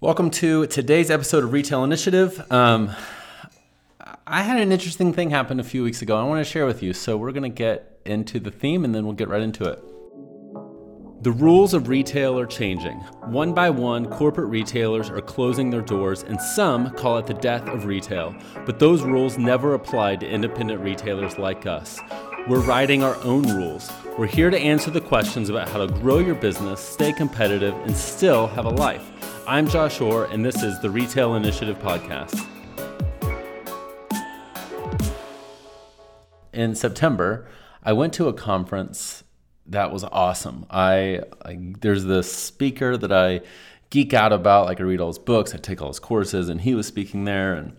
Welcome to today's episode of Retail Initiative. Um, I had an interesting thing happen a few weeks ago. I want to share with you. So we're going to get into the theme and then we'll get right into it. The rules of retail are changing. One by one, corporate retailers are closing their doors, and some call it the death of retail. But those rules never apply to independent retailers like us. We're writing our own rules. We're here to answer the questions about how to grow your business, stay competitive, and still have a life. I'm Josh Orr, and this is the Retail Initiative Podcast. In September, I went to a conference that was awesome. I, I, there's this speaker that I geek out about. Like I read all his books, I take all his courses, and he was speaking there, and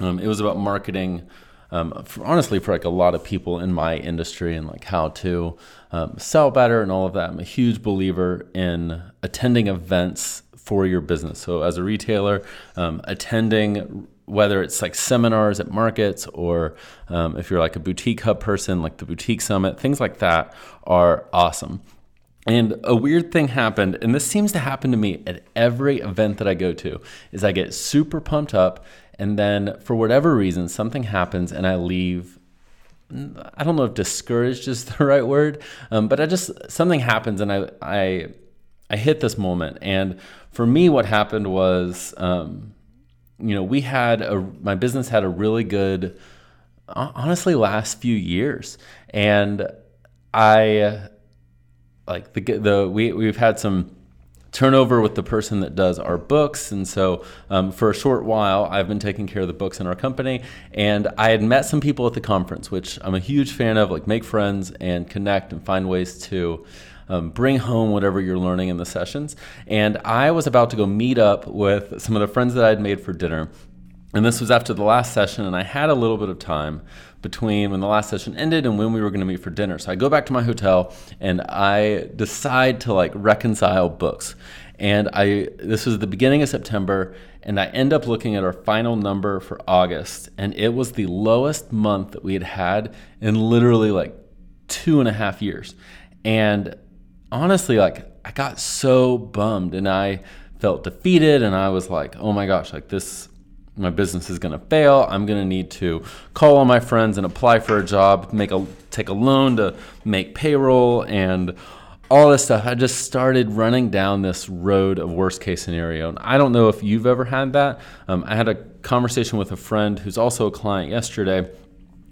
um, it was about marketing. Um, for, honestly, for like a lot of people in my industry and like how to um, sell better and all of that. I'm a huge believer in attending events for your business. So as a retailer, um, attending whether it's like seminars at markets or um, if you're like a boutique hub person, like the boutique summit, things like that are awesome. And a weird thing happened, and this seems to happen to me at every event that I go to, is I get super pumped up, and then for whatever reason, something happens, and I leave. I don't know if discouraged is the right word, um, but I just something happens, and I I I hit this moment, and for me, what happened was. Um, you know, we had a my business had a really good, honestly, last few years, and I like the the we we've had some turnover with the person that does our books. And so, um, for a short while, I've been taking care of the books in our company. And I had met some people at the conference, which I'm a huge fan of, like make friends and connect and find ways to um, bring home whatever you're learning in the sessions. And I was about to go meet up with some of the friends that I'd made for dinner. And this was after the last session, and I had a little bit of time between when the last session ended and when we were going to meet for dinner. So I go back to my hotel and I decide to like reconcile books. And I this was the beginning of September, and I end up looking at our final number for August, and it was the lowest month that we had had in literally like two and a half years. And honestly, like I got so bummed and I felt defeated and I was like, oh my gosh, like this, my business is gonna fail. I'm gonna need to call all my friends and apply for a job, make a take a loan to make payroll and all this stuff. I just started running down this road of worst case scenario. And I don't know if you've ever had that. Um, I had a conversation with a friend who's also a client yesterday,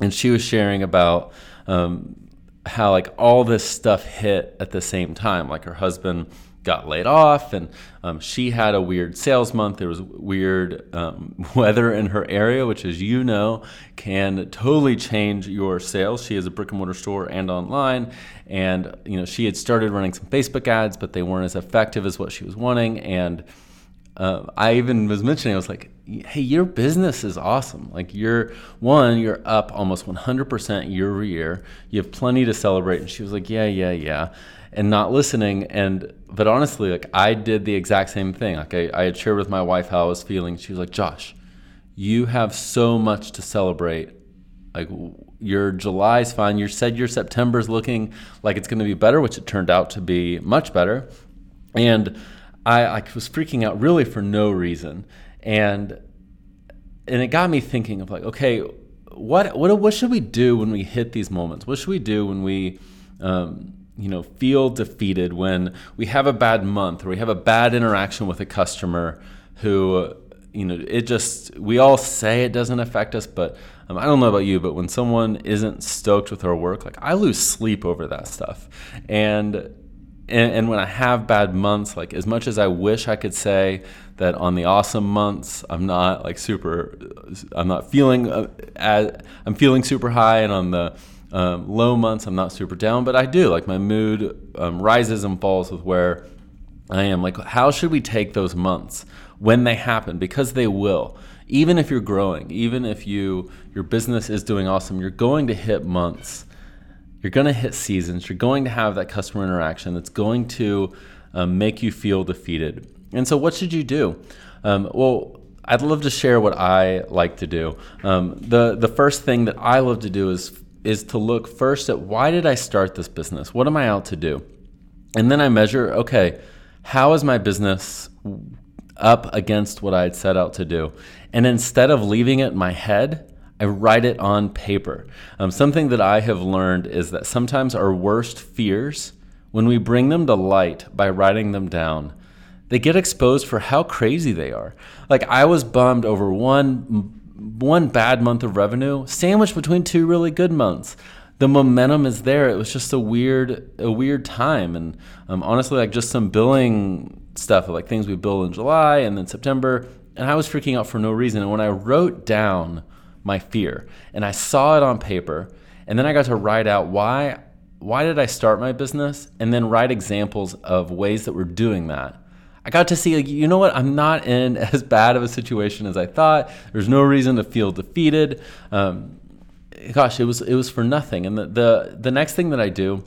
and she was sharing about um, how like all this stuff hit at the same time. Like her husband got laid off, and um, she had a weird sales month. There was weird um, weather in her area, which, as you know, can totally change your sales. She has a brick and mortar store and online, and you know she had started running some Facebook ads, but they weren't as effective as what she was wanting, and uh, I even was mentioning, I was like, hey, your business is awesome. Like, you're one, you're up almost 100% year over year. You have plenty to celebrate. And she was like, yeah, yeah, yeah. And not listening. And, but honestly, like, I did the exact same thing. Like, I, I had shared with my wife how I was feeling. She was like, Josh, you have so much to celebrate. Like, your July's fine. You said your September's looking like it's going to be better, which it turned out to be much better. And, I, I was freaking out really for no reason, and and it got me thinking of like, okay, what what what should we do when we hit these moments? What should we do when we um, you know feel defeated when we have a bad month or we have a bad interaction with a customer who you know it just we all say it doesn't affect us but um, i don't know about you but when someone isn't stoked with our work like i lose sleep over that stuff and and, and, when I have bad months, like as much as I wish I could say that on the awesome months, I'm not like super, I'm not feeling, uh, as, I'm feeling super high, and on the um, low months, I'm not super down, but I do. Like my mood um, rises and falls with where I am. Like, how should we take those months when they happen? Because they will. Even if you're growing, even if you your business is doing awesome, you're going to hit months you're going to hit seasons. You're going to have that customer interaction that's going to um, make you feel defeated. And so, what should you do? Um, well, I'd love to share what I like to do. Um, the the first thing that I love to do is is to look first at why did I start this business? What am I out to do? And then I measure, okay, how is my business up against what I had set out to do. And instead of leaving it in my head, I write it on paper. Um, something that I have learned is that sometimes our worst fears, when we bring them to light by writing them down, they get exposed for how crazy they are. Like I was bummed over one one bad month of revenue sandwiched between two really good months. The momentum is there. It was just a weird a weird time, and um, honestly, like just some billing stuff, like things we bill in July and then September, and I was freaking out for no reason. And when I wrote down my fear and I saw it on paper, and then I got to write out why why did I start my business, and then write examples of ways that we're doing that I got to see, like, you know what? I'm not in as bad of a situation as I thought. There's no reason to feel defeated. Um, gosh, it was it was for nothing. And the, the the next thing that I do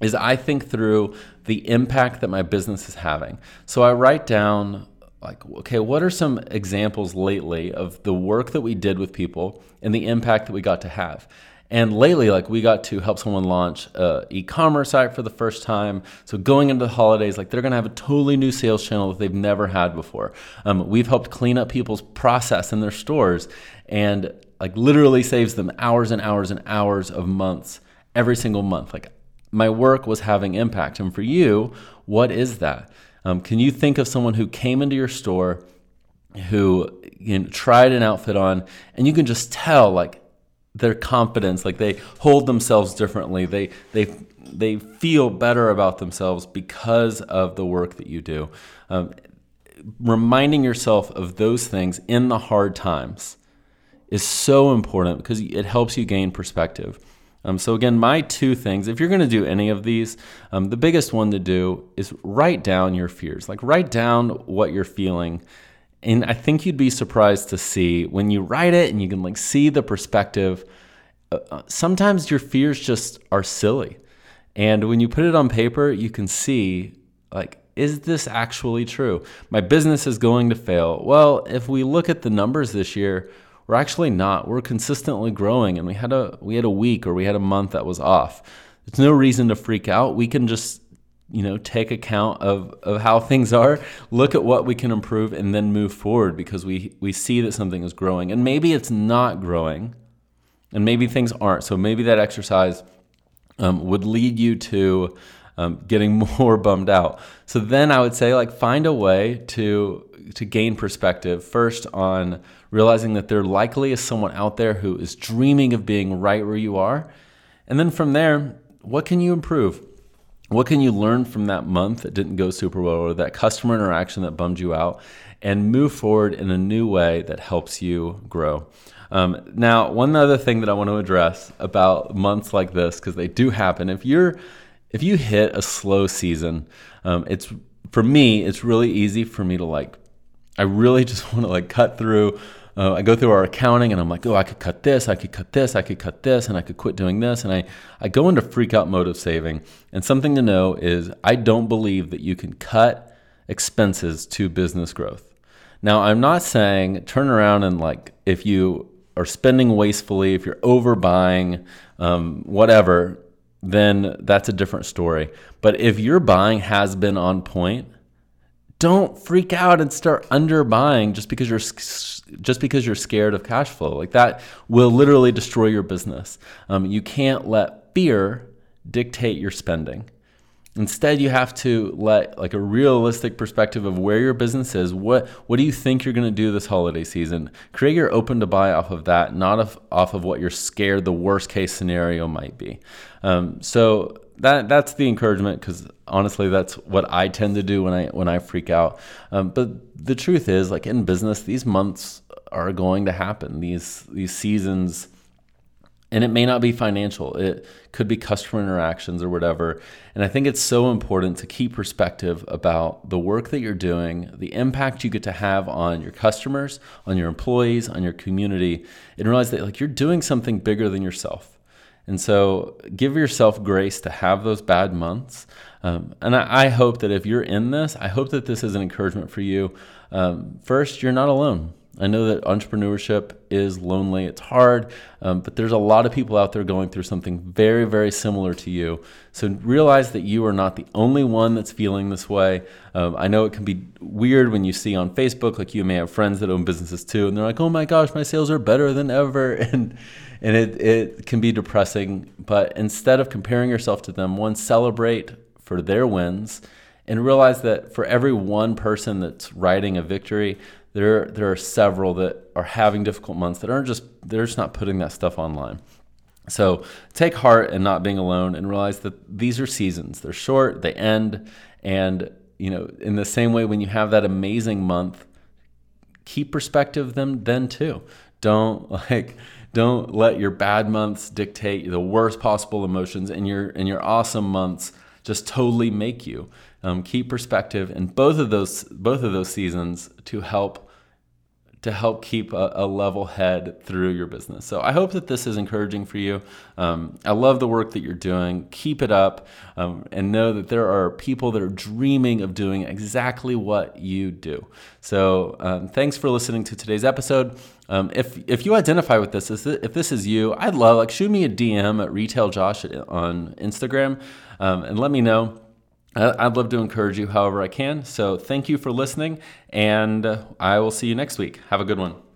is I think through the impact that my business is having. So I write down like, okay, what are some examples lately of the work that we did with people and the impact that we got to have? And lately, like we got to help someone launch a e-commerce site for the first time. So going into the holidays, like they're going to have a totally new sales channel that they've never had before. Um, we've helped clean up people's process in their stores, and like literally saves them hours and hours and hours of months every single month. Like my work was having impact. And for you, what is that? Um, can you think of someone who came into your store? who you know, tried an outfit on and you can just tell like their confidence like they hold themselves differently they they they feel better about themselves because of the work that you do um, reminding yourself of those things in the hard times is so important because it helps you gain perspective um, so again my two things if you're going to do any of these um, the biggest one to do is write down your fears like write down what you're feeling and I think you'd be surprised to see when you write it and you can like see the perspective. Uh, uh, sometimes your fears just are silly. And when you put it on paper, you can see like, is this actually true? My business is going to fail. Well, if we look at the numbers this year, we're actually not. We're consistently growing and we had a we had a week or we had a month that was off. There's no reason to freak out. We can just you know take account of, of how things are look at what we can improve and then move forward because we we see that something is growing and maybe it's not growing and maybe things aren't so maybe that exercise um, would lead you to um, getting more bummed out so then i would say like find a way to to gain perspective first on realizing that there likely is someone out there who is dreaming of being right where you are. And then from there what can you improve? What can you learn from that month that didn't go super well or that customer interaction that bummed you out? And move forward in a new way that helps you grow? Um, now, one other thing that I want to address about months like this, because they do happen, if you're if you hit a slow season, um, it's for me, it's really easy for me to like, I really just want to like cut through uh, I go through our accounting and I'm like, oh, I could cut this, I could cut this, I could cut this, and I could quit doing this. And I, I go into freak out mode of saving. And something to know is I don't believe that you can cut expenses to business growth. Now, I'm not saying turn around and like, if you are spending wastefully, if you're overbuying, um, whatever, then that's a different story. But if your buying has been on point, don't freak out and start underbuying just because you're just because you're scared of cash flow. Like that will literally destroy your business. Um, you can't let fear dictate your spending. Instead, you have to let like a realistic perspective of where your business is. What what do you think you're going to do this holiday season? Create your open to buy off of that, not off, off of what you're scared the worst case scenario might be. Um, so that that's the encouragement because honestly, that's what I tend to do when I when I freak out. Um, but the truth is, like in business, these months are going to happen. These these seasons, and it may not be financial. It could be customer interactions or whatever. And I think it's so important to keep perspective about the work that you're doing, the impact you get to have on your customers, on your employees, on your community, and realize that like you're doing something bigger than yourself. And so give yourself grace to have those bad months. Um, and I, I, hope that if you're in this, I hope that this is an encouragement for you. Um, first, you're not alone. I know that entrepreneurship is lonely, it's hard, um, but there's a lot of people out there going through something very, very similar to you. So realize that you are not the only one that's feeling this way. Um, I know it can be weird when you see on Facebook, like you may have friends that own businesses too, and they're like, oh my gosh, my sales are better than ever. And and it, it can be depressing. But instead of comparing yourself to them, one, celebrate for their wins and realize that for every one person that's writing a victory, there there are several that are having difficult months that aren't just they're just not putting that stuff online. So take heart in not being alone and realize that these are seasons. They're short, they end, and you know, in the same way when you have that amazing month, keep perspective them then too. Don't like don't let your bad months dictate the worst possible emotions and your and your awesome months just totally make you. Um, keep perspective in both of those both of those seasons to help to help keep a, a, level head through your business. So I hope that this is encouraging for you. Um, I love the work that you're doing. Keep it up um, and know that there are people that are dreaming of doing exactly what you do. So um, thanks for listening to today's episode. Um, if if you identify with this, if this is you, I'd love like shoot me a DM at Retail Josh on Instagram um, and let me know. I'd love to encourage you however I can. So thank you for listening, and uh, I will see you next week. Have a good one.